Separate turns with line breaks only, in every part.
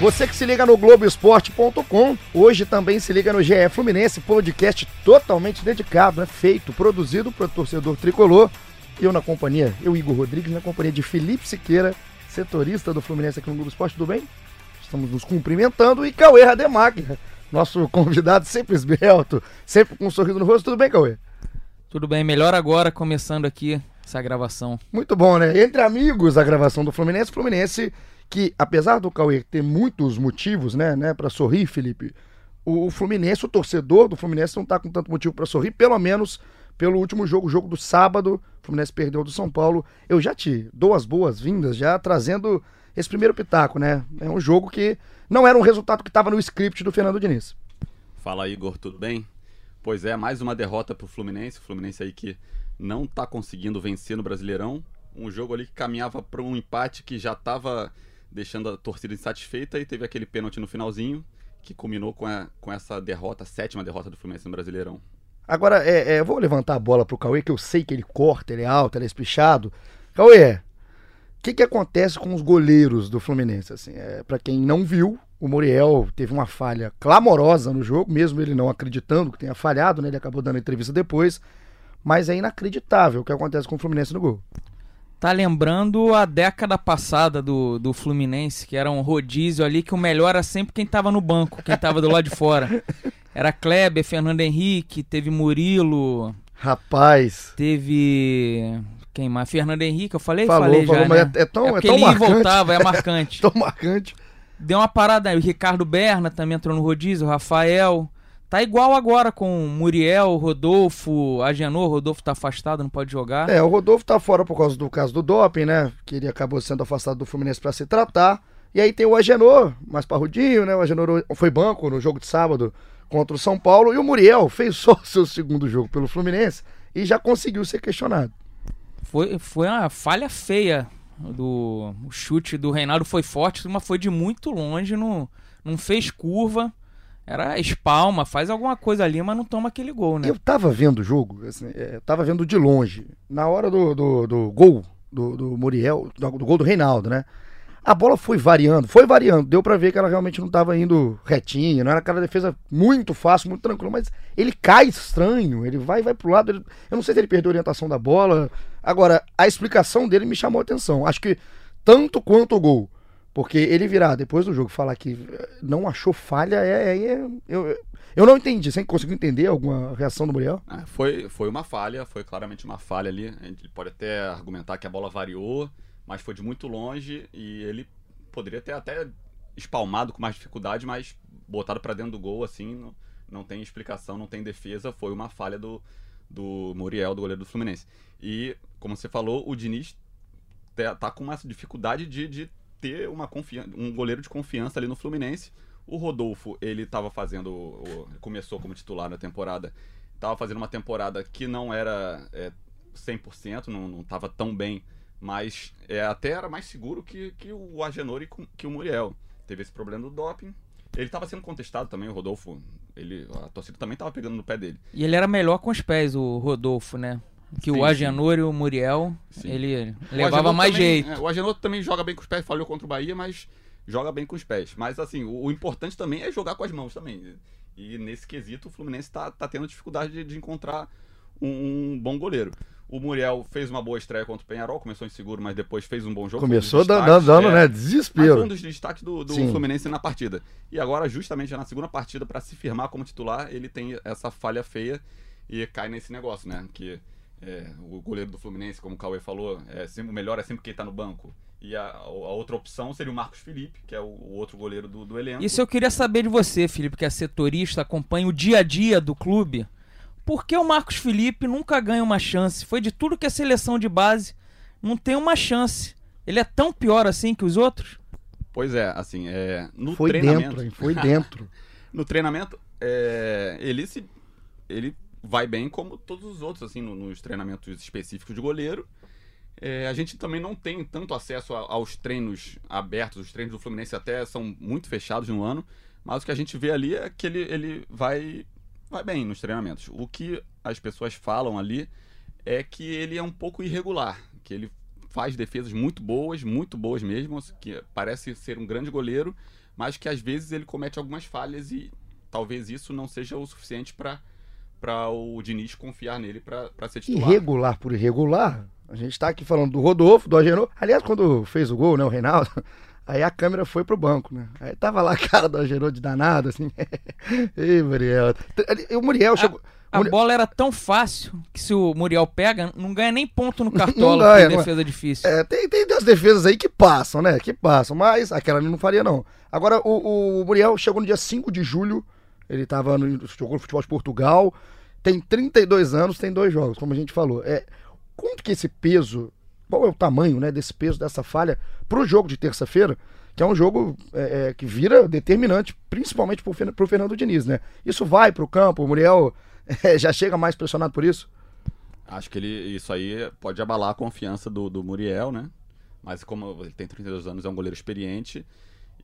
Você que se liga no Globoesporte.com, hoje também se liga no GE Fluminense, podcast totalmente dedicado, né? feito, produzido para o torcedor tricolor. Eu na companhia, eu Igor Rodrigues, na companhia de Felipe Siqueira, setorista do Fluminense aqui no Globo Esporte, tudo bem? Estamos nos cumprimentando e Cauê Rademacher, nosso convidado sempre esbelto, sempre com um sorriso no rosto. Tudo bem, Cauê?
Tudo bem, melhor agora, começando aqui essa gravação.
Muito bom, né? Entre amigos, a gravação do Fluminense, Fluminense que, apesar do Cauê ter muitos motivos, né, né, para sorrir, Felipe, o Fluminense, o torcedor do Fluminense não tá com tanto motivo para sorrir, pelo menos pelo último jogo, o jogo do sábado, o Fluminense perdeu do São Paulo. Eu já te dou as boas-vindas, já trazendo esse primeiro pitaco, né? É um jogo que não era um resultado que estava no script do Fernando Diniz.
Fala, Igor, tudo bem? Pois é, mais uma derrota pro Fluminense, o Fluminense aí que não tá conseguindo vencer no Brasileirão. Um jogo ali que caminhava para um empate que já estava deixando a torcida insatisfeita e teve aquele pênalti no finalzinho que culminou com, a, com essa derrota, a sétima derrota do Fluminense no Brasileirão.
Agora, é, é, eu vou levantar a bola pro Cauê, que eu sei que ele corta, ele é alto, ele é espichado. Cauê, o que, que acontece com os goleiros do Fluminense? Assim, é, para quem não viu, o Muriel teve uma falha clamorosa no jogo, mesmo ele não acreditando que tenha falhado, né? Ele acabou dando entrevista depois. Mas é inacreditável o que acontece com o Fluminense no gol
tá lembrando a década passada do, do Fluminense, que era um rodízio ali, que o melhor era sempre quem tava no banco, quem tava do lado de fora. Era Kleber, Fernando Henrique, teve Murilo.
Rapaz.
Teve. Quem mais? Fernando Henrique, eu falei?
Falou,
falei
falou,
já,
mas
né?
é, é tão,
é
é tão
ele
marcante.
voltava, é marcante.
tão marcante.
Deu uma parada aí. O Ricardo Berna também entrou no rodízio, o Rafael. Tá igual agora com Muriel, Rodolfo, Agenor. Rodolfo tá afastado, não pode jogar.
É, o Rodolfo tá fora por causa do caso do doping, né? Que ele acabou sendo afastado do Fluminense para se tratar. E aí tem o Agenor, mais parrudinho, né? O Agenor foi banco no jogo de sábado contra o São Paulo. E o Muriel fez só seu segundo jogo pelo Fluminense e já conseguiu ser questionado.
Foi, foi uma falha feia. Do, o chute do Reinaldo foi forte, mas foi de muito longe, não, não fez curva. Era espalma, faz alguma coisa ali, mas não toma aquele gol, né?
Eu tava vendo o jogo, assim, é, tava vendo de longe. Na hora do, do, do gol do, do Muriel, do, do, gol do Reinaldo, né? A bola foi variando, foi variando. Deu para ver que ela realmente não tava indo retinha, não era aquela defesa muito fácil, muito tranquila, mas ele cai estranho, ele vai vai pro lado. Ele, eu não sei se ele perdeu a orientação da bola. Agora, a explicação dele me chamou a atenção. Acho que tanto quanto o gol porque ele virar depois do jogo falar que não achou falha, é, é, é eu, eu não entendi. Você conseguiu entender alguma reação do Muriel?
Ah, foi, foi uma falha, foi claramente uma falha ali. Gente pode até argumentar que a bola variou, mas foi de muito longe e ele poderia ter até espalmado com mais dificuldade, mas botado para dentro do gol assim, não, não tem explicação, não tem defesa. Foi uma falha do, do Muriel, do goleiro do Fluminense. E, como você falou, o Diniz tá com uma dificuldade de, de ter uma confiança, um goleiro de confiança ali no Fluminense. O Rodolfo, ele estava fazendo. Começou como titular na temporada. Estava fazendo uma temporada que não era é, 100%, não estava tão bem, mas é, até era mais seguro que, que o Agenor e que o Muriel. Teve esse problema do doping. Ele estava sendo contestado também, o Rodolfo. Ele, a torcida também estava pegando no pé dele.
E ele era melhor com os pés, o Rodolfo, né? Que sim, o Agenor sim. e o Muriel, sim. ele levava mais
também,
jeito.
É, o Agenor também joga bem com os pés, falhou contra o Bahia, mas joga bem com os pés. Mas assim, o, o importante também é jogar com as mãos também. E nesse quesito, o Fluminense está tá tendo dificuldade de, de encontrar um, um, bom goleiro. O Muriel fez uma boa estreia contra o Penharol, começou inseguro, mas depois fez um bom jogo.
Começou um dando, dando é, né? Desespero.
um dos destaques do, do Fluminense na partida. E agora, justamente na segunda partida, para se firmar como titular, ele tem essa falha feia e cai nesse negócio, né? Que é, o goleiro do Fluminense, como o Cauê falou, é sempre, o melhor é sempre quem está no banco. E a, a, outra opção seria o Marcos Felipe, que é o, o, outro goleiro do, do elenco.
Isso eu queria saber de você, Felipe, que é setorista, acompanha o dia a dia do clube. Por que o Marcos Felipe nunca ganha uma chance? Foi de tudo que a seleção de base não tem uma chance. Ele é tão pior assim que os outros?
Pois é, assim, é, no
foi
treinamento...
Dentro, hein? Foi dentro.
no treinamento, é, ele se... Ele vai bem como todos os outros, assim, no, nos treinamentos específicos de goleiro. É, a gente também não tem tanto acesso aos treinos abertos, os treinos do Fluminense até são muito fechados no ano, mas o que a gente vê ali é que ele, ele vai, vai bem nos treinamentos. O que as pessoas falam ali é que ele é um pouco irregular, que ele faz defesas muito boas, muito boas mesmo, que parece ser um grande goleiro, mas que às vezes ele comete algumas falhas e talvez isso não seja o suficiente para para o Diniz confiar nele para ser titular.
Irregular por irregular, a gente tá aqui falando do Rodolfo, do Agenor. Aliás, quando fez o gol, né, o Reinaldo, aí a câmera foi pro banco, né? Aí tava lá a cara do Agenor de danado, assim. Ei, Muriel. O Muriel chegou...
A
Muriel-
bola era tão fácil que se o Muriel pega, não ganha nem ponto no cartola,
Não ganha, não é.
defesa difícil.
É, tem, tem as defesas aí que passam, né? Que passam, mas aquela ali não faria, não. Agora, o, o Muriel chegou no dia 5 de julho, ele tava no, jogou no futebol de Portugal, tem 32 anos, tem dois jogos, como a gente falou. É, quanto que esse peso, qual é o tamanho, né, desse peso, dessa falha, pro jogo de terça-feira, que é um jogo é, é, que vira determinante, principalmente Fer- pro Fernando Diniz, né? Isso vai pro campo, o Muriel é, já chega mais pressionado por isso?
Acho que ele, isso aí pode abalar a confiança do, do Muriel, né? Mas como ele tem 32 anos, é um goleiro experiente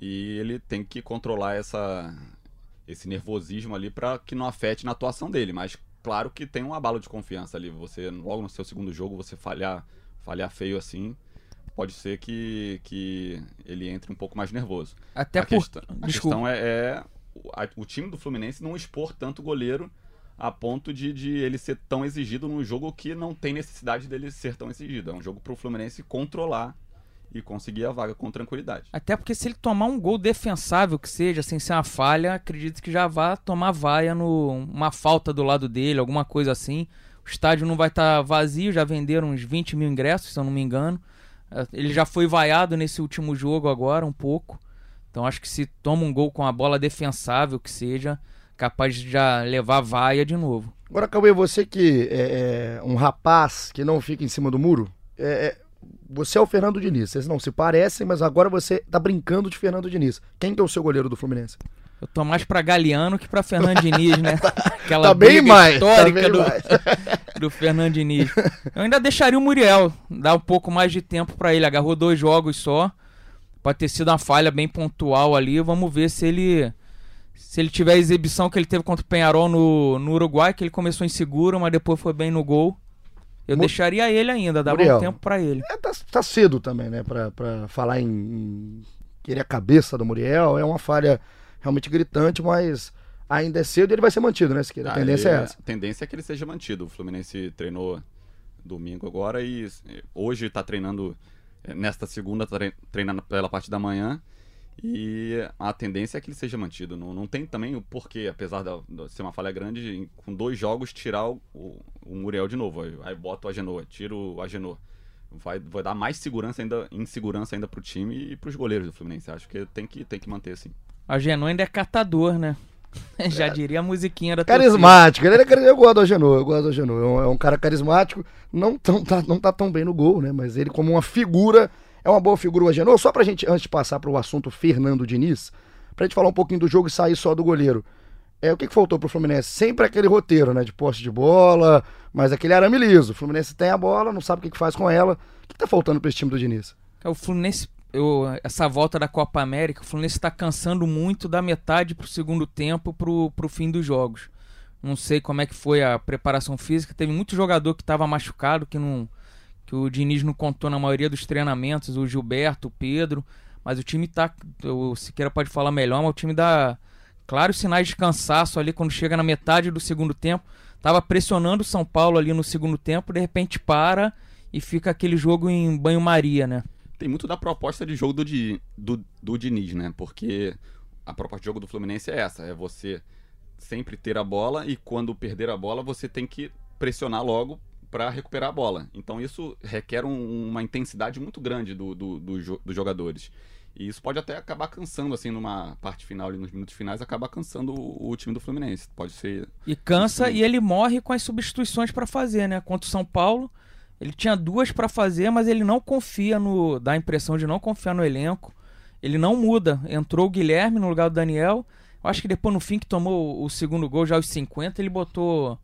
e ele tem que controlar essa, esse nervosismo ali para que não afete na atuação dele. Mas claro que tem um abalo de confiança ali. Você logo no seu segundo jogo você falhar, falhar feio assim, pode ser que, que ele entre um pouco mais nervoso.
Até
a
por.
questão, a questão é, é o, a- o time do Fluminense não expor tanto o goleiro a ponto de, de ele ser tão exigido num jogo que não tem necessidade dele ser tão exigido. É um jogo pro Fluminense controlar e conseguir a vaga com tranquilidade.
Até porque se ele tomar um gol defensável que seja, sem ser uma falha, acredito que já vá tomar vaia no uma falta do lado dele, alguma coisa assim. O estádio não vai estar vazio, já venderam uns 20 mil ingressos, se eu não me engano. Eh, Ele já foi vaiado nesse último jogo agora, um pouco. Então acho que se toma um gol com a bola defensável que seja, capaz de já levar vaia de novo.
Agora, Cauê, você que é, é um rapaz que não fica em cima do muro, é, é, você é o Fernando Diniz. Vocês não se parecem, mas agora você tá brincando de Fernando Diniz. Quem que é o seu goleiro do Fluminense?
Eu tô mais pra Galeano que pra Fernando Diniz, né? Aquela
Tá bem mais, tá
histórica
bem
do,
mais.
do Fernando Diniz. Eu ainda deixaria o Muriel, dar um pouco mais de tempo pra ele. Agarrou dois jogos só. Pode ter sido uma falha bem pontual ali. Vamos ver se ele se ele tiver a exibição que ele teve contra o Penharol no, no Uruguai, que ele começou inseguro, mas depois foi bem no gol. Eu deixaria ele ainda, dava
Muriel.
um tempo pra ele.
É, tá, tá cedo também, né? Pra, pra falar em, em querer a cabeça do Muriel. É uma falha realmente gritante, mas ainda é cedo e ele vai ser mantido, né? Se a
Ah,
tendência
ele-
é essa.
A tendência é que ele seja mantido. O Fluminense treinou domingo agora e eh, hoje está treinando, eh, nesta segunda, tre- treinando pela parte da manhã. E a tendência é que ele seja mantido. Não, não tem também o porquê, apesar de ser uma falha grande, com dois jogos tirar o, o, o Muriel de novo. Aí, aí bota o Agenor, tira o Agenor. Vai, vai dar mais segurança ainda, insegurança ainda pro time e pros goleiros do Fluminense. Acho que tem que, tem que manter assim.
A Genon ainda é catador, né? Já diria a musiquinha da.
Carismático. Ele é, eu gosto do Agenor, eu gosto do Agenor. É um, é um cara carismático, não, tão, tá, não tá tão bem no gol, né? Mas ele, como uma figura, é uma boa figura o Agenor. Só pra gente, antes de passar pro assunto Fernando Diniz, pra gente falar um pouquinho do jogo e sair só do goleiro. É, o que, que faltou pro Fluminense? Sempre aquele roteiro, né? De posse de bola, mas aquele arame liso. O Fluminense tem a bola, não sabe o que, que faz com ela. O que, que tá faltando pra esse time do Diniz?
É, O Fluminense, eu- essa volta da Copa América, o Fluminense está cansando muito da metade pro segundo tempo pro, pro fim dos jogos. Não sei como é que foi a preparação física. Teve muito jogador que estava machucado, que não que o Diniz não contou na maioria dos treinamentos, o Gilberto, o Pedro, mas o time tá, o Siqueira pode falar melhor, mas o time dá claros sinais de cansaço ali quando chega na metade do segundo tempo. Tava pressionando o São Paulo ali no segundo tempo, de repente para e fica aquele jogo em banho-maria, né?
Tem muito da proposta de jogo do, do, do Diniz, né? Porque a proposta de jogo do Fluminense é essa: é você sempre ter a bola e quando perder a bola você tem que pressionar logo para recuperar a bola. Então isso requer um- uma intensidade muito grande do, do- do dos jogadores. E isso pode até acabar cansando, assim, numa parte final, ali nos minutos finais, acabar cansando o, o time do Fluminense. Pode ser.
E cansa e ele morre com as substituições pra fazer, né? Contra o São Paulo, ele tinha duas pra fazer, mas ele não confia no. dá a impressão de não confiar no elenco. Ele não muda. Entrou o Guilherme no lugar do Daniel. Eu acho que depois, no fim, que tomou o segundo gol, já aos 50, ele botou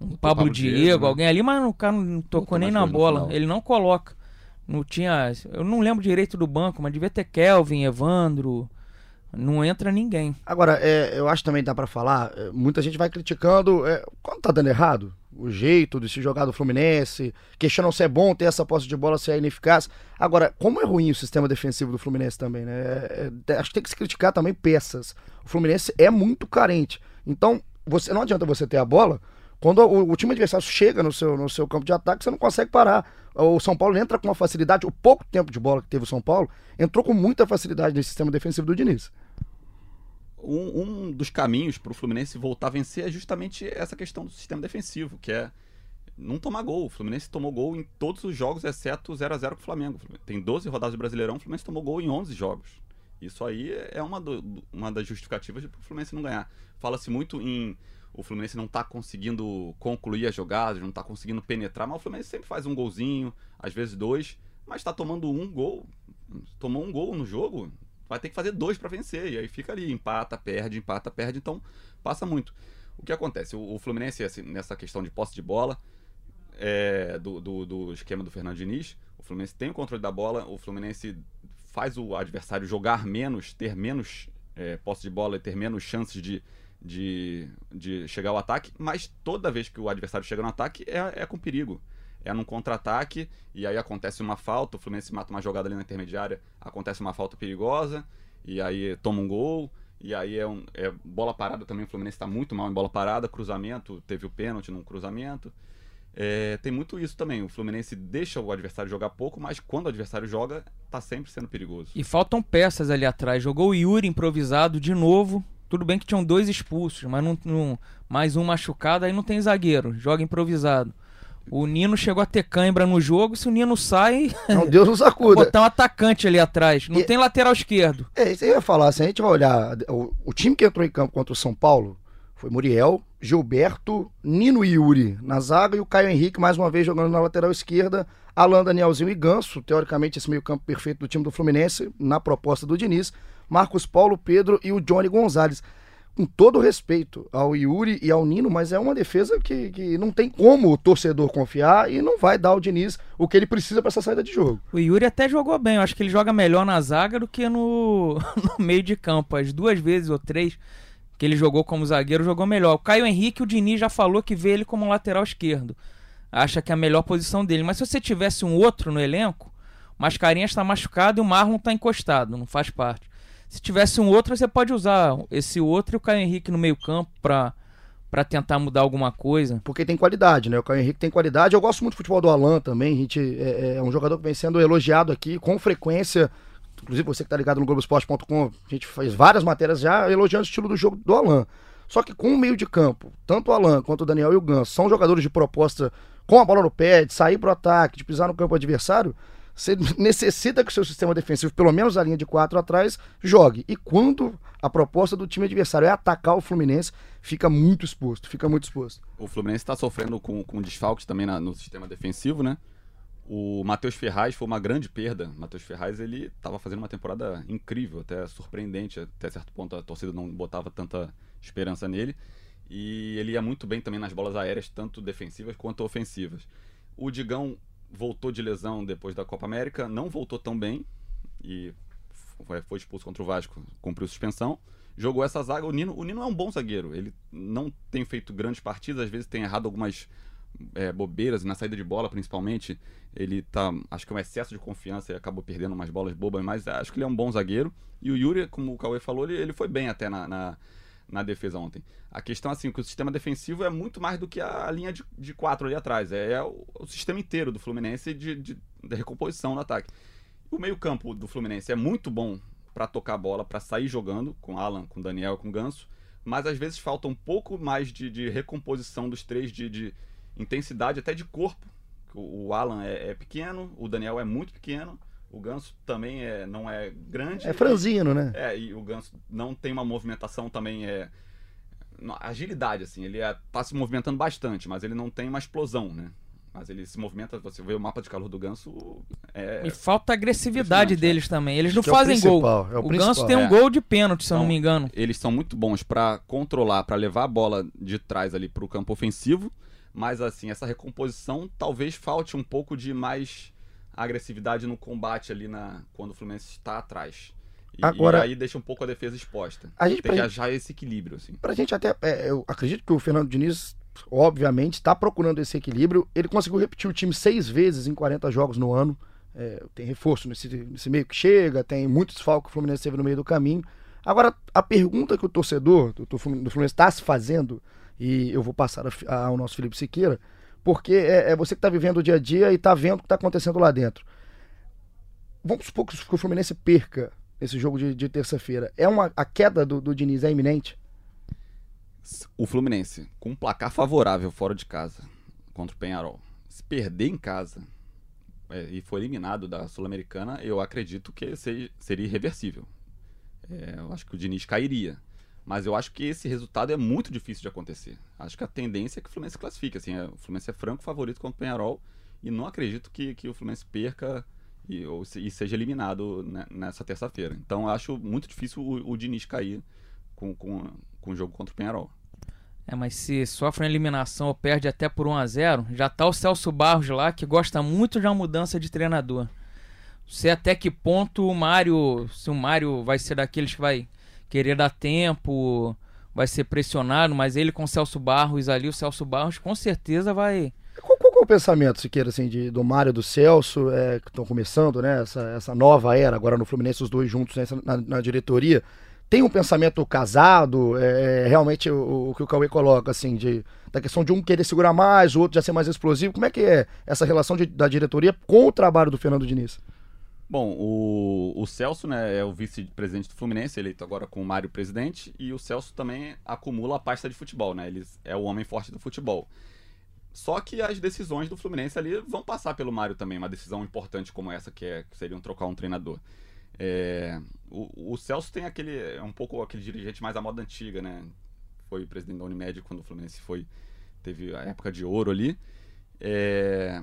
um
Botou
Pablo,
Pablo
Diego,
Diego, né?
alguém ali, mas o cara não tocou nem na bola. Ele não coloca. Não tinha. Eu não lembro direito do banco, mas devia ter Kelvin, Evandro. Não entra ninguém.
Agora, é, eu acho também dá pra falar, é, muita gente vai criticando é, quando tá dando errado, o jeito de se jogar do Fluminense, questionam se é bom ter essa posse de bola, se é ineficaz. Agora, como é ruim o sistema defensivo do Fluminense também, né? É, é, acho que tem que se criticar também peças. O Fluminense é muito carente. Então, você não adianta você ter a bola quando o, o time adversário chega no seu, no seu campo de ataque, você não consegue parar. O São Paulo entra com uma facilidade, o pouco tempo de bola que teve o São Paulo, entrou com muita facilidade nesse sistema defensivo do Diniz.
Um, um dos caminhos para o Fluminense voltar a vencer é justamente essa questão do sistema defensivo, que é não tomar gol. O Fluminense tomou gol em todos os jogos, exceto 0x0 com o Flamengo. Tem 12 rodadas do Brasileirão, o Fluminense tomou gol em 11 jogos. Isso aí é uma, do, uma das justificativas para o Fluminense não ganhar. Fala-se muito em o Fluminense não está conseguindo concluir as jogadas, não está conseguindo penetrar, mas o Fluminense sempre faz um golzinho, às vezes dois, mas está tomando um gol, tomou um gol no jogo, vai ter que fazer dois para vencer. E aí fica ali, empata, perde, empata, perde. Então passa muito. O que acontece? O, o Fluminense, assim, nessa questão de posse de bola, é, do, do, do, esquema do Fernando Diniz, o Fluminense tem o controle da bola, o Fluminense faz o adversário jogar menos, ter menos é, posse de bola e ter menos chances de, de, de chegar ao ataque, mas toda vez que o adversário chega no ataque é, é com perigo é num contra-ataque e aí acontece uma falta, o Fluminense mata uma jogada ali na intermediária, acontece uma falta perigosa e aí toma um gol. E aí é, um, é bola parada também, o Fluminense está muito mal em bola parada, cruzamento, teve o pênalti num cruzamento. É, tem muito isso também. O Fluminense deixa o adversário jogar pouco, mas quando o adversário joga, tá sempre sendo perigoso.
E faltam peças ali atrás. Jogou o Yuri improvisado de novo. Tudo bem que tinham dois expulsos, mas não, não, mais um machucado, aí não tem zagueiro. Joga improvisado. O Nino chegou a ter cãibra no jogo. Se o Nino sai.
Não, Deus nos acuda.
Botar um atacante ali atrás. Não e... tem lateral esquerdo.
É, isso aí eu ia falar. Se a gente vai olhar. O, o, time que entrou em campo contra o São Paulo foi Muriel, Gilberto, Nino e Yuri na zaga e o Caio Henrique mais uma vez jogando na lateral esquerda. Alan, Danielzinho e Ganso. Teoricamente, esse meio-campo perfeito do time do Fluminense, na proposta do Diniz. Marcos Paulo, Pedro e o Johnny Gonzalez com todo respeito ao Yuri e ao Nino, mas é uma defesa que, que não tem como o torcedor confiar e não vai dar ao Diniz o que ele precisa para essa saída de jogo.
O Yuri até jogou bem, eu acho que ele joga melhor na zaga do que no, no meio de campo. As duas vezes ou três que ele jogou como zagueiro, jogou melhor. O Caio Henrique, o Diniz já falou que vê ele como lateral esquerdo. Acha que é a melhor posição dele. Mas se você tivesse um outro no elenco, o Mascarinha está machucado e o Marlon está encostado, não faz parte. Se tivesse um outro, você pode usar esse outro e o Caio Henrique no meio-campo para para tentar mudar alguma coisa.
Porque tem qualidade, né? O Caio Henrique tem qualidade. Eu gosto muito do futebol do Alan também. A gente é, é um jogador que vem sendo elogiado aqui com frequência. Inclusive você que tá ligado no Globoesporte.com, a gente fez várias matérias já elogiando o estilo do jogo do Alan. Só que com o meio de campo, tanto o Alan quanto o Daniel e o Ganso são jogadores de proposta com a bola no pé, de sair pro ataque, de pisar no campo adversário. Você necessita que o seu sistema defensivo, pelo menos a linha de quatro atrás, jogue. E quando a proposta do time adversário é atacar o Fluminense, fica muito exposto, fica muito exposto.
O Fluminense está sofrendo com, com desfalques também na, no sistema defensivo, né? O Matheus Ferraz foi uma grande perda. Matheus Ferraz ele estava fazendo uma temporada incrível, até surpreendente, até certo ponto a torcida não botava tanta esperança nele. E ele ia muito bem também nas bolas aéreas, tanto defensivas quanto ofensivas. O Digão voltou de lesão depois da Copa América, não voltou tão bem e foi expulso contra o Vasco, cumpriu suspensão. Jogou essa zaga. O Nino, o Nino é um bom zagueiro. Ele não tem feito grandes partidas, às vezes tem errado algumas é, bobeiras na saída de bola, principalmente. Ele tá, acho que é um excesso de confiança e acabou perdendo umas bolas bobas, mas acho que ele é um bom zagueiro. E o Yuri, como o Cauê falou, ele, ele foi bem até na, na na defesa ontem. A questão assim, que o sistema defensivo é muito mais do que a linha de, de quatro ali atrás. É, é o, o, sistema inteiro do Fluminense de, de, de recomposição no ataque. O meio-campo do Fluminense é muito bom para tocar a bola, para sair jogando com Alan, com Daniel, com Ganso, mas às vezes falta um pouco mais de, de recomposição dos três, de, de, intensidade, até de corpo. O, o Alan é, é pequeno, o Daniel é muito pequeno. O Ganso também é, não é grande.
É franzino, e, né?
É, e o Ganso não tem uma movimentação também. É, agilidade, assim. Ele é, tá se movimentando bastante, mas ele não tem uma explosão, né? Mas ele se movimenta, você vê o mapa de calor do Ganso. É...
E falta a agressividade deles também. Eles não é fazem gol.
É o,
o Ganso tem um é. gol de pênalti, se então, eu não me engano.
Eles são muito bons para controlar, para levar a bola de trás ali para o campo ofensivo. Mas assim, essa recomposição talvez falte um pouco de mais agressividade no combate ali na quando o Fluminense está atrás. E,
Agora-
e aí deixa um pouco a defesa exposta.
A gente,
Tem que
gente-
achar esse equilíbrio, assim.
Pra gente até. é, eu acredito que o Fernando Diniz, obviamente, está procurando esse equilíbrio. Ele conseguiu repetir o time seis vezes em 40 jogos no ano. É, tem reforço nesse, nesse meio que chega, tem muitos desfalques que o Fluminense teve no meio do caminho. Agora, a pergunta que o torcedor do, do Flumin- do Fluminense está se fazendo, e eu vou passar ao nosso Felipe Siqueira, porque é, é você que está vivendo o dia a dia e está vendo o que está acontecendo lá dentro. Vamos supor que o Fluminense perca esse jogo de, de terça-feira. É uma, a queda do, do Diniz é iminente?
O Fluminense, com um placar favorável fora de casa contra o Penharol, se perder em casa é, e for eliminado da Sul-Americana, eu acredito que se- seria irreversível. É, eu acho que o Diniz cairia. Mas eu acho que esse resultado é muito difícil de acontecer. Acho que a tendência é que o Fluminense classifique. Assim, é- o Fluminense é franco favorito contra o Penharol e não acredito que, que o Fluminense perca e, ou e seja eliminado né, nessa terça-feira. Então acho muito difícil o, o Diniz cair com, com, com o jogo contra o Penharol.
É, mas se sofre uma eliminação ou perde até por 1 a 0 já tá o Celso Barros lá, que gosta muito de uma mudança de treinador. Não sei até que ponto o Mário, se o Mário vai ser daqueles que vai querer dar tempo, vai ser pressionado, mas ele com o Celso Barros ali, o Celso Barros com certeza vai.
Qual, qual que é o pensamento, Siqueira, assim, de, do Mário e do Celso, é, que estão começando, né, essa, essa nova era, agora no Fluminense, os dois juntos nessa- na, na diretoria, tem um pensamento casado, é, realmente o, o que o Cauê coloca, assim, de, da questão de um querer segurar mais, o outro já ser mais explosivo, como é que é essa relação de- da diretoria com o trabalho do Fernando Diniz?
Bom, o, o Celso né, é o vice-presidente do Fluminense, eleito agora com o Mário presidente, e o Celso também acumula a pasta de futebol, né? Ele é o homem forte do futebol. Só que as decisões do Fluminense ali vão passar pelo Mário também, uma decisão importante como essa, que, é, que seria um trocar um treinador. É, o, o Celso tem aquele. É um pouco aquele dirigente mais à moda antiga, né? Foi presidente da Unimed quando o Fluminense foi. Teve a época de ouro ali. É,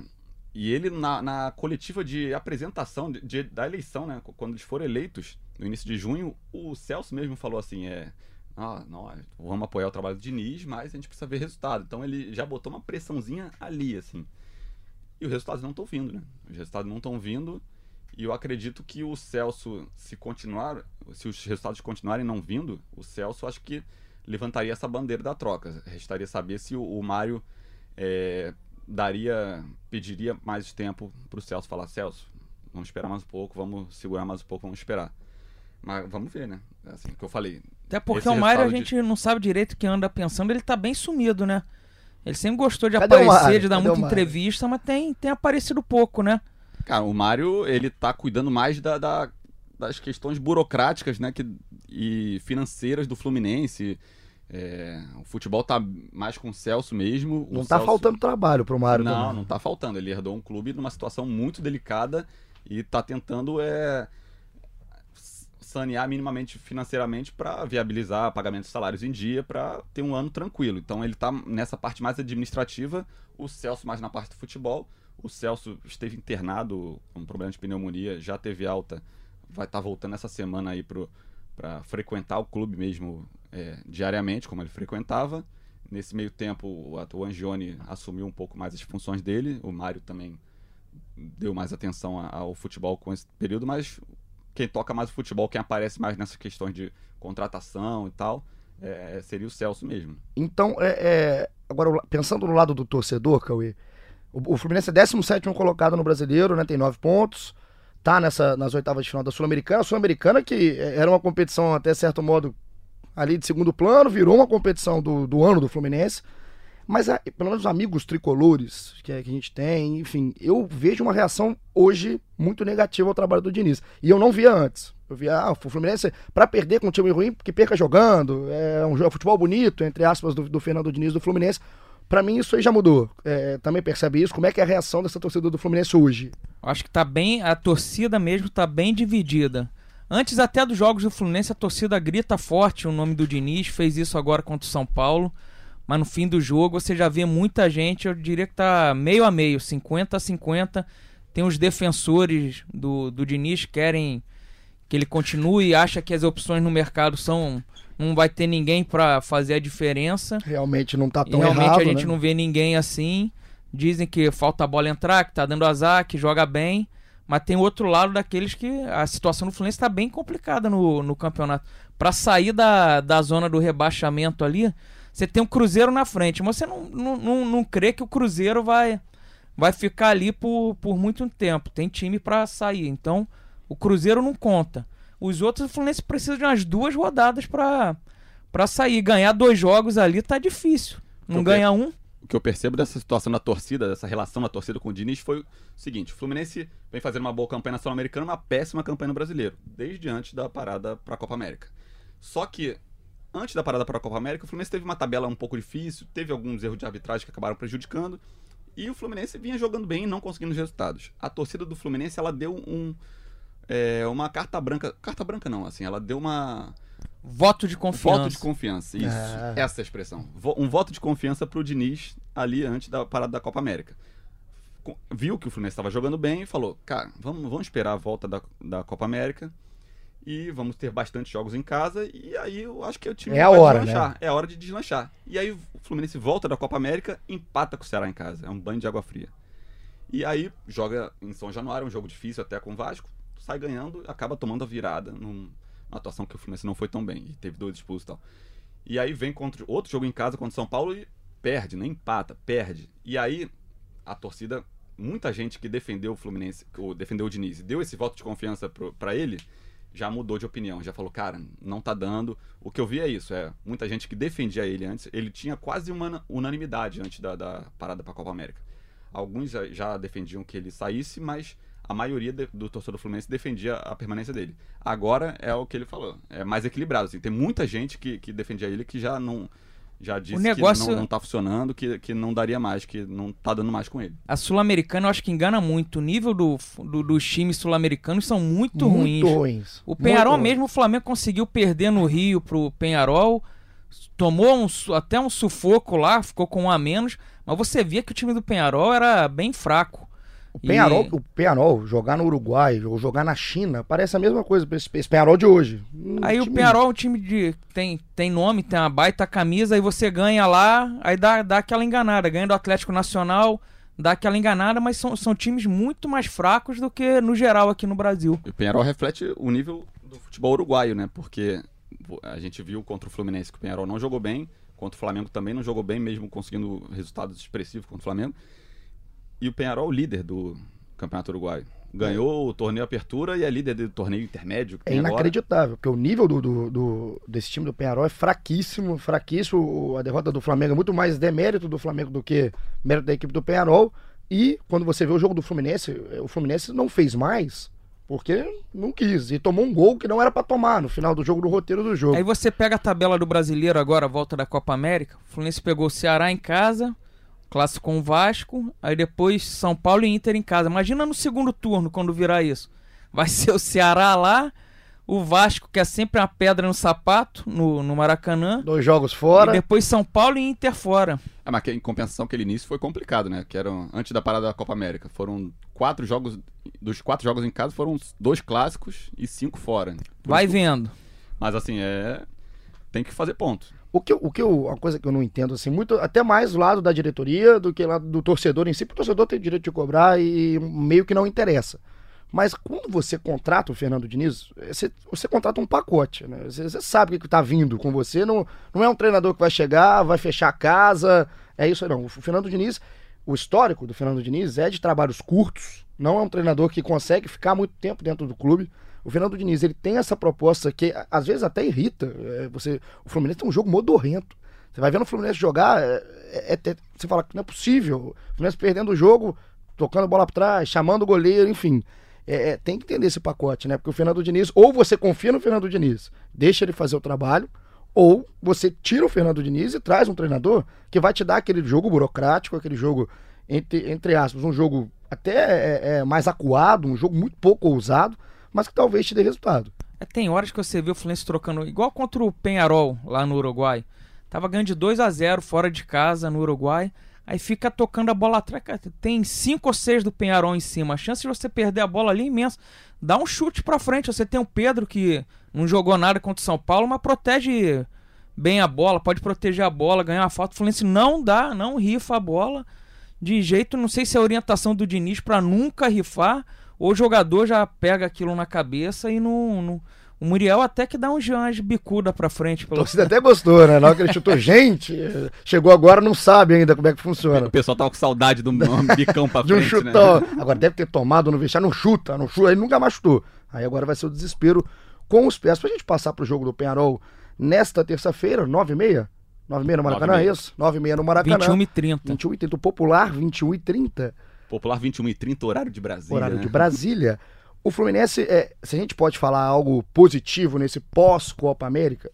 e ele, na, na coletiva de apresentação de, de- da eleição, né? Quando eles foram eleitos, no início de junho, o Celso mesmo falou assim: é. Ah, não, vamos apoiar o trabalho do Diniz, mas a gente precisa ver resultado. Então ele já botou uma pressãozinha ali, assim. E os resultados não estão vindo, né? Os resultados não estão vindo. E eu acredito que o Celso, se continuar, se os resultados continuarem não vindo, o Celso acho que levantaria essa bandeira da troca. Restaria saber se o, o Mário é, daria, pediria mais tempo para o Celso falar, Celso, vamos esperar mais um pouco, vamos segurar mais um pouco, vamos esperar. Mas vamos ver, né? Assim, o que eu falei.
Até porque o Mário a
resultado de-
gente não sabe direito o que anda pensando, ele tá bem sumido, né? Ele sempre gostou de
Cadê
aparecer, de dar
Cadê
muita entrevista, mas tem, tem aparecido pouco, né?
Cara, o Mário, ele tá cuidando mais da, da- das questões burocráticas, né, que, e financeiras do Fluminense. É, o futebol tá mais com o Celso mesmo. O
Não tá
Celso-
faltando trabalho pro Mário
Não,
também.
não tá faltando. Ele herdou um clube numa situação muito delicada e tá tentando é, sanear minimamente financeiramente para viabilizar pagamento de salários em dia para ter um ano tranquilo. Então ele tá nessa parte mais administrativa, o Celso mais na parte do futebol. O Celso esteve internado com um problema de pneumonia, já teve alta, vai estar voltando essa semana aí para frequentar o clube mesmo é, diariamente, como ele frequentava. Nesse meio tempo, o, Angione assumiu um pouco mais as funções dele, o Mário também deu mais atenção ao futebol com esse período, mas quem toca mais o futebol, quem aparece mais nessas questões de contratação e tal, é, seria o Celso mesmo.
Então, é, é, agora, pensando no lado do torcedor, Cauê, o, o Fluminense é 17 colocado no brasileiro, né? Tem nove pontos. Tá nessa, nas oitavas de final da Sul-Americana. A Sul-Americana, que é, era uma competição, até certo modo, ali de segundo plano, virou uma competição do, do ano do Fluminense. Mas, a- pelo menos os amigos tricolores que, é- que a gente tem, enfim, eu vejo uma reação hoje muito negativa ao trabalho do Diniz. E eu não via antes. Eu via, ah, o Fluminense, pra perder com um time ruim, que perca jogando, é um jogo futebol bonito, entre aspas, do, do Fernando Diniz do Fluminense. Pra mim, isso aí já mudou. É, também percebe isso? Como é que é a reação dessa torcida do Fluminense hoje?
Acho que tá bem, a torcida mesmo tá bem dividida. Antes até dos jogos do Fluminense, a torcida grita forte o nome do Diniz, fez isso agora contra o São Paulo. Mas no fim do jogo você já vê muita gente, eu diria que tá meio a meio, 50 a 50. Tem os defensores do, do Diniz que querem que ele continue, acha que as opções no mercado são. não vai ter ninguém pra fazer a diferença.
Realmente não tá
E
tão
realmente
errado,
a gente
né?
não vê ninguém assim. Dizem que falta a bola entrar, que tá dando azar, que joga bem. Mas tem outro lado daqueles que a situação do Fluminense está bem complicada no, no campeonato. Para sair da, da zona do rebaixamento ali, você tem um Cruzeiro na frente, mas você não, não, não, não crê que o Cruzeiro vai, vai ficar ali por, por muito tempo. Tem time para sair. Então, o Cruzeiro não conta. Os outros, o Fluminense precisa de umas duas rodadas para sair. Ganhar dois jogos ali tá difícil. Não ganha um
o que eu percebo dessa situação da torcida, dessa relação da torcida com o Diniz, foi o seguinte: o Fluminense vem fazendo uma boa campanha na Sul-Americana, uma péssima campanha no brasileiro, desde antes da parada para a Copa América. Só que, antes da parada para a Copa América, o Fluminense teve uma tabela um pouco difícil, teve alguns erros de arbitragem que acabaram prejudicando, e o Fluminense vinha jogando bem e não conseguindo os resultados. A torcida do Fluminense, ela deu um. É, uma carta branca. Carta branca não, assim, ela deu uma
Voto de confiança.
Voto de confiança, isso. É. Essa é a expressão. Um voto de confiança pro Diniz ali antes da parada da Copa América. Viu que o Fluminense estava jogando bem e falou: cara, vamos, vamos esperar a volta da, da Copa América e vamos ter bastante jogos em casa. E aí eu acho que o time
é a hora, né?
É a hora de deslanchar. E aí o Fluminense volta da Copa América empata com o Ceará em casa. É um banho de água fria. E aí joga em São Januário, um jogo difícil até com o Vasco, sai ganhando, acaba tomando a virada num uma atuação que o Fluminense não foi tão bem. E teve dois expulsos e tal. E aí vem contra outro jogo em casa contra o São Paulo e perde, não empata, perde. E aí a torcida, muita gente que defendeu o Fluminense, ou defendeu o Diniz, deu esse voto de confiança para ele, já mudou de opinião, já falou, cara, não tá dando. O que eu vi é isso, é muita gente que defendia ele antes, ele tinha quase uma unanimidade antes da, da parada para a Copa América. Alguns já defendiam que ele saísse, mas a maioria de, do torcedor Fluminense defendia a permanência dele. Agora é o que ele falou, é mais equilibrado. Assim, tem muita gente que, que defendia ele que já não já disse negócio... que não, não tá funcionando, que, que não daria mais, que não tá dando mais com ele.
A Sul-Americana eu acho que engana muito. O nível do, do dos times sul-americanos são muito, muito ruins. ruins. O Penharol muito mesmo, ruim. o Flamengo conseguiu perder no Rio pro Penharol. Tomou um, até um sufoco lá, ficou com um a menos. Mas você via que o time do Penharol era bem fraco.
O Penharol, e... o Penharol, jogar no Uruguai ou jogar na China, parece a mesma coisa esse, esse Penharol de hoje.
Um aí time... o Penharol é um time de. Tem, tem nome, tem uma baita camisa, aí você ganha lá, aí dá, dá aquela enganada. Ganha do Atlético Nacional, dá aquela enganada, mas são, são times muito mais fracos do que no geral aqui no Brasil.
E o Penharol reflete o nível do futebol uruguaio, né? Porque a gente viu contra o Fluminense que o Penharol não jogou bem, contra o Flamengo também não jogou bem, mesmo conseguindo resultados expressivos contra o Flamengo. E o Penharol, líder do Campeonato Uruguaio. Ganhou o torneio Apertura e é líder do torneio intermédio.
é inacreditável, agora. porque o nível do, do, do, desse time do Penharol é fraquíssimo, fraquíssimo. A derrota do Flamengo é muito mais demérito do Flamengo do que mérito da equipe do Penharol. E quando você vê o jogo do Fluminense, o Fluminense não fez mais porque não quis. E tomou um gol que não era para tomar no final do jogo, do roteiro do jogo.
Aí você pega a tabela do brasileiro agora, a volta da Copa América. O Fluminense pegou o Ceará em casa, Clássico com o Vasco, aí depois São Paulo e Inter em casa. Imagina no segundo turno quando virar isso. Vai ser o Ceará lá, o Vasco, que é sempre uma pedra no sapato, no, no Maracanã.
Dois jogos fora.
E depois São Paulo e Inter fora.
É, mas em compensação, aquele início foi complicado, né? Que eram antes da parada da Copa América. Foram quatro jogos. Dos quatro jogos em casa, foram dois clássicos e cinco fora.
Por Vai isso, vendo.
Mas assim, é. Tem que fazer ponto.
O que, o que eu, uma coisa que eu não entendo, assim, muito, até mais do lado da diretoria do que lá do torcedor em si, porque o torcedor tem direito de cobrar e meio que não interessa. Mas quando você contrata o Fernando Diniz, você, você contrata um pacote, né? Você, você sabe o que está vindo com você, não, não é um treinador que vai chegar, vai fechar a casa, é isso não. O Fernando Diniz, o histórico do Fernando Diniz é de trabalhos curtos, não é um treinador que consegue ficar muito tempo dentro do clube. O Fernando Diniz, ele tem essa proposta que às vezes até irrita. É, você, o Fluminense tem um jogo modorrento. Você vai vendo o Fluminense jogar, é, é, é, você fala que não é possível. O Fluminense perdendo o jogo, tocando bola para trás, chamando o goleiro, enfim. É, é, tem que entender esse pacote, né? Porque o Fernando Diniz, ou você confia no Fernando Diniz, deixa ele fazer o trabalho, ou você tira o Fernando Diniz e traz um treinador que vai te dar aquele jogo burocrático, aquele jogo, entre, entre aspas, um jogo até é, mais acuado, um jogo muito pouco ousado, mas que talvez te dê resultado.
É, tem horas que você vê o Fluminense trocando, igual contra o Penharol lá no Uruguai. Tava ganhando de 2 a 0 fora de casa no Uruguai. Aí fica tocando a bola atrás. Tem 5 ou 6 do Penharol em cima. A chance de você perder a bola ali é imensa. Dá um chute pra frente. Você tem o Pedro que não jogou nada contra o São Paulo, mas protege bem a bola, pode proteger a bola, ganhar uma falta. O Fluminense não dá, não rifa a bola. De jeito, não sei se é a orientação do Diniz para nunca rifar o jogador já pega aquilo na cabeça e não. não- o Muriel até que dá um umas bicuda pra frente.
A
Pelo...
torcida até gostou, né? Na hora que ele chutou, gente, chegou agora, não sabe ainda como é que funciona.
O pessoal tava com saudade de um bicão pra
De um
frente, né?
chutão. Agora deve ter tomado no vestiário, não chuta, não chuta, ele nunca mais chutou. Aí agora vai ser o desespero com os pés. Pra gente passar pro jogo do Penharol nesta terça-feira, 9h30? 9h30 no Maracanã, é
9h30.
isso? 9h30 no Maracanã.
21 e 30.
21 e 30. O popular, 21 e 30.
Popular 21 e 30, horário de Brasília.
horário
né?
de Brasília. O Fluminense, é, se a gente pode falar algo positivo nesse pós-Copa América,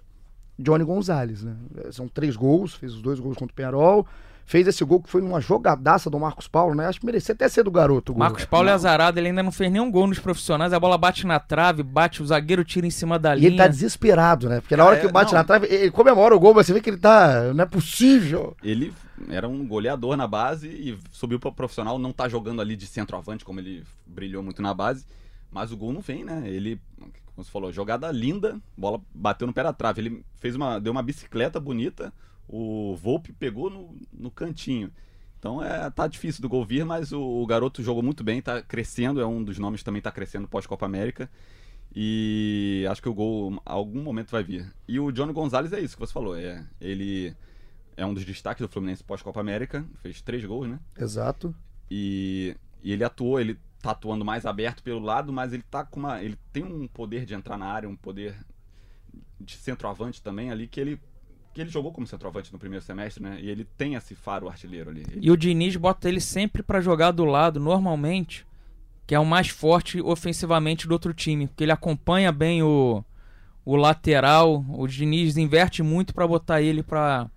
Johnny Gonzalez, né? São três gols, fez os dois gols contra o Penharol, fez esse gol que foi numa jogadaça do Marcos Paulo, né? Acho que merecia até ser do garoto o gol.
Marcos Paulo é azarado, ele ainda não fez nenhum gol nos profissionais. A bola bate na trave, bate, o zagueiro tira em cima da
E
linha.
ele tá desesperado, né? Porque na hora
É,
que bate
não.
na trave, ele comemora o gol, mas você vê que ele tá. Não é possível.
Ele era um goleador na base e subiu para profissional, não tá jogando ali de centroavante como ele brilhou muito na base, mas o gol não vem, né? Ele, como você falou, jogada linda, bola bateu no pé da trave, ele fez uma deu uma bicicleta bonita, o Volpe pegou no, no cantinho. Então é, tá difícil do gol vir, mas o, o garoto jogou muito bem, tá crescendo, é um dos nomes que também tá crescendo pós-Copa América. E acho que o gol algum momento vai vir. E o Johnny Gonzalez é isso que você falou, é ele é um dos destaques do Fluminense pós-Copa América, fez três gols, né?
Exato.
E, e ele atuou, ele tá atuando mais aberto pelo lado, mas ele tá com uma. Ele tem um poder de entrar na área, um poder de centroavante também ali, que ele. Que ele jogou como centroavante no primeiro semestre, né? E ele tem esse faro artilheiro ali. Ele-
E o Diniz bota ele sempre pra jogar do lado, normalmente, que é o mais forte ofensivamente do outro time, porque ele acompanha bem o, o lateral. O Diniz inverte muito pra botar ele pra,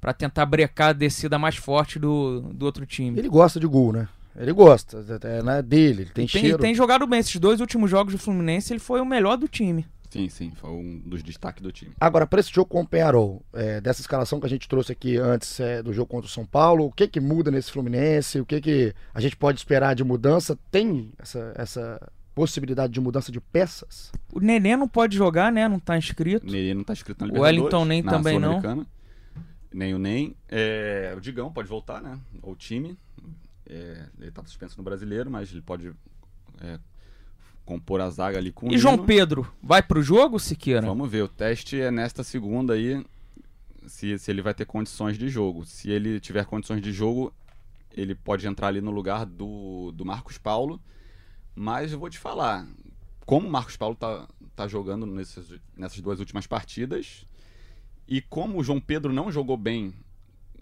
pra tentar brecar a descida mais forte do, do outro time.
Ele gosta de gol, né? Ele gosta. É né, dele, ele tem,
tem,
cheiro.
tem jogado bem. Esses dois últimos jogos do Fluminense, ele foi o melhor do time.
Sim, sim, foi um dos destaques do time.
Agora, para esse jogo com o Penharol, é, dessa escalação que a gente trouxe aqui antes é, do jogo contra o São Paulo, o que que muda nesse Fluminense? O que que a gente pode esperar de mudança? Tem essa, essa possibilidade de mudança de peças?
O Nenê não pode jogar, né? Não tá inscrito.
Nenê não tá escrito na
O
Libertadores.
Wellington nem
na
também não.
Nem o Nem. É, o Digão pode voltar, né? Ou o time. É, ele tá suspenso no brasileiro, mas ele pode é, compor a zaga ali com o
E João
Nino.
Pedro, vai pro jogo, Siqueira?
Vamos ver, o teste é nesta segunda aí, se, se ele vai ter condições de jogo. Se ele tiver condições de jogo, ele pode entrar ali no lugar do, do Marcos Paulo. Mas eu vou te falar, como o Marcos Paulo tá, tá jogando nesses, nessas duas últimas partidas, e como o João Pedro não jogou bem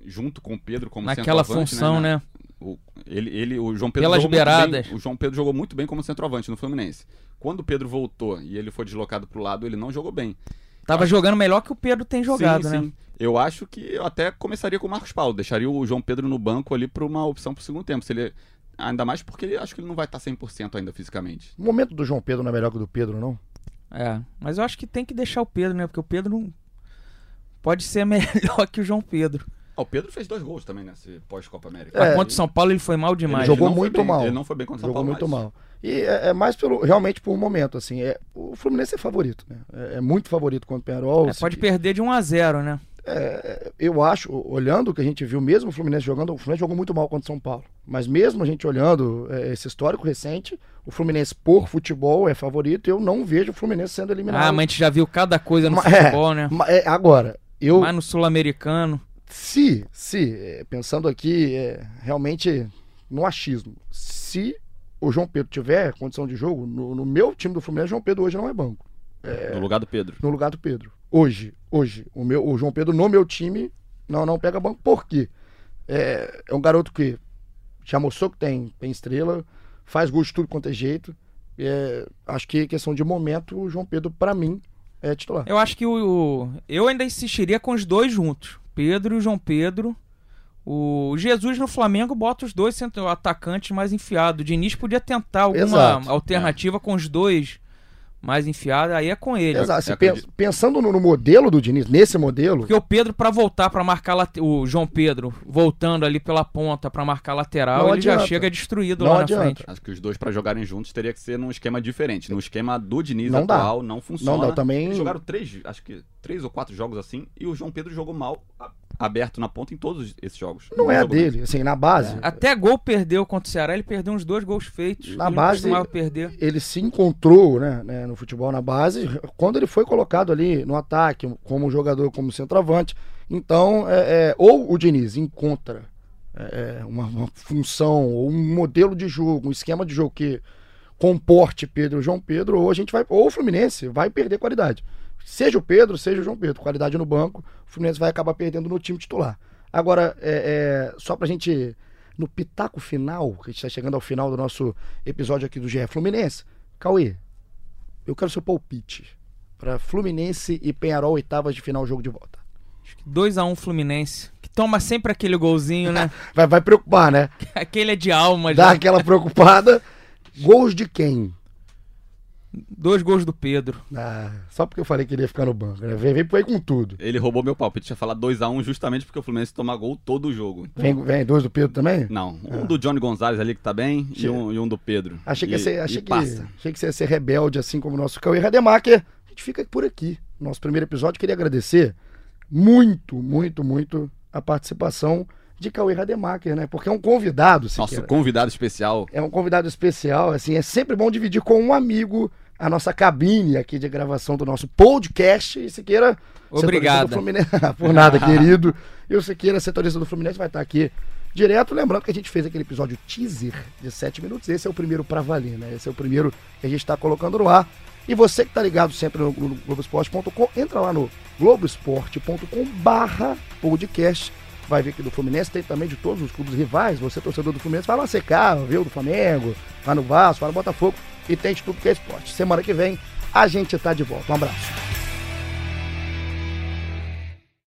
junto com o Pedro como
Naquela
centroavante,
função,
na-
né?
o, ele, ele, o João Pedro
Pelas
jogou muito
beiradas.
bem- o João Pedro jogou muito bem como centroavante no Fluminense. Quando o Pedro voltou e ele foi deslocado pro lado, ele não jogou bem.
Tava jogando melhor que o Pedro tem jogado,
sim,
né?
sim. Eu acho que eu até começaria com o Marcos Paulo, deixaria o João Pedro no banco ali para uma opção pro segundo tempo. Se ele ainda mais porque ele acho que ele não vai tá estar 100% ainda fisicamente.
O momento do João Pedro não é melhor que o do Pedro, não?
É, mas eu acho que tem que deixar o Pedro, né? Porque o Pedro não pode ser melhor que o João Pedro.
Ah, o Pedro fez dois gols também nesse pós-Copa América.
É,
Mas contra o São Paulo ele foi mal
Ele
demais.
jogou
não foi
muito
bem,
mal.
Ele não foi bem contra o São
Jogou
Paulo.
muito
mas-
mal. E é, é mais pelo, realmente por um momento, assim. É, o Fluminense é favorito, né? É, é muito favorito contra o Penharol.
É, pode perder de 1 a 0 né?
É, eu acho, olhando o que a gente viu, mesmo o Fluminense jogando, o Fluminense jogou muito mal contra o São Paulo. Mas mesmo a gente olhando é, esse histórico recente, o Fluminense por futebol é favorito. Eu não vejo o Fluminense sendo eliminado.
Ah, mas a gente já viu cada coisa no
Ma-
futebol, né?
É, agora, eu
Mas no Sul-Americano.
se, se é, pensando aqui é, realmente no achismo, se o João Pedro tiver condição de jogo, no, no meu time do Fluminense, o João Pedro hoje não é banco.
No lugar do Pedro.
no lugar do Pedro. Hoje, hoje, o, meu, o João Pedro no meu time não, não pega banco. Por quê? É, é um garoto que já mostrou que tem, tem estrela, faz gol de tudo quanto é jeito. É, acho que questão de momento, o João Pedro, pra mim, é titular.
Eu acho que o, Eu ainda insistiria com os dois juntos. Pedro e João Pedro. O Jesus no Flamengo bota os dois atacantes mais enfiados. O Diniz podia tentar alguma
Exato.
alternativa com os dois mais enfiados. Aí é com ele.
Exato. Pensando no, no modelo do Diniz, nesse modelo,
Porque o Pedro, pra voltar pra marcar late- o João Pedro, voltando ali pela ponta pra marcar lateral,
Não
ele já
adianta.
chega destruído
Não
lá
adianta.
na frente.
Acho que os dois pra jogarem juntos teria que ser num esquema diferente. No esquema do Diniz
Não dá.
atual não funciona.
Não dá, também-
Eles jogaram três, acho que três ou quatro jogos assim, e o João Pedro jogou mal a- aberto na ponta em todos esses jogos.
Não
No
é a dele, assim, na base.
Até gol perdeu contra o Ceará, ele perdeu uns dois gols feitos.
Na
ele
base-
não perder.
ele se encontrou né, né, no futebol na base quando ele foi colocado ali no ataque, como jogador, como centroavante. Então, é, é, ou o Diniz encontra é, é, uma, uma função, ou um modelo de jogo, um esquema de jogo que comporte Pedro e João Pedro, ou a gente vai, ou o Fluminense vai perder qualidade. Seja o Pedro, seja o João Pedro, qualidade no banco, o Fluminense vai acabar perdendo no time titular. Agora, é, é, só pra gente, no pitaco final, que a gente tá chegando ao final do nosso episódio aqui do GE Fluminense, Cauê, eu quero seu palpite para Fluminense e Penharol oitavas de final jogo de volta.
2x1 Fluminense. Que toma sempre aquele golzinho, né?
Vai, vai preocupar, né?
aquele é de alma
Dá
já.
aquela preocupada. Gols de quem?
Dois gols do Pedro.
Ah, só porque eu falei que ele ia ficar no banco, né? Vem, vem por aí com tudo.
Ele roubou meu palpite, tinha falar 2x1 justamente porque o Fluminense toma gol todo o jogo.
Vem, vem dois do Pedro também?
Não, um do Johnny Gonzalez ali que tá bem e um, e um do Pedro.
Achei que,
E-
ser, achei, que, achei que você ia ser rebelde, assim como o nosso Cauê Rademacher. A gente fica por aqui. Nosso primeiro episódio. Queria agradecer muito, muito, muito a participação de Cauê Rademacher, né? Porque é um convidado,
Nosso
Siqueira.
convidado especial.
É um convidado especial, assim, é sempre bom dividir com um amigo a nossa cabine aqui de gravação do nosso podcast. E Siqueira, setorista
Obrigada.
do Fluminense, por nada, querido. E o Siqueira, setorista do Fluminense, vai estar aqui direto. Lembrando que a gente fez aquele episódio teaser de 7 minutos. Esse é o primeiro pra valer, né? Esse é o primeiro que a gente está colocando no ar. E você que tá ligado sempre no, no Globoesporte.com, entra lá no globoesporte.com barra podcast. Vai ver que do Fluminense tem também de todos os clubes rivais. Você, torcedor do Fluminense, vai lá secar, o do Flamengo, vai no Vasco, vai no Botafogo e tem de tudo que é esporte. Semana que vem a gente tá de volta. Um abraço.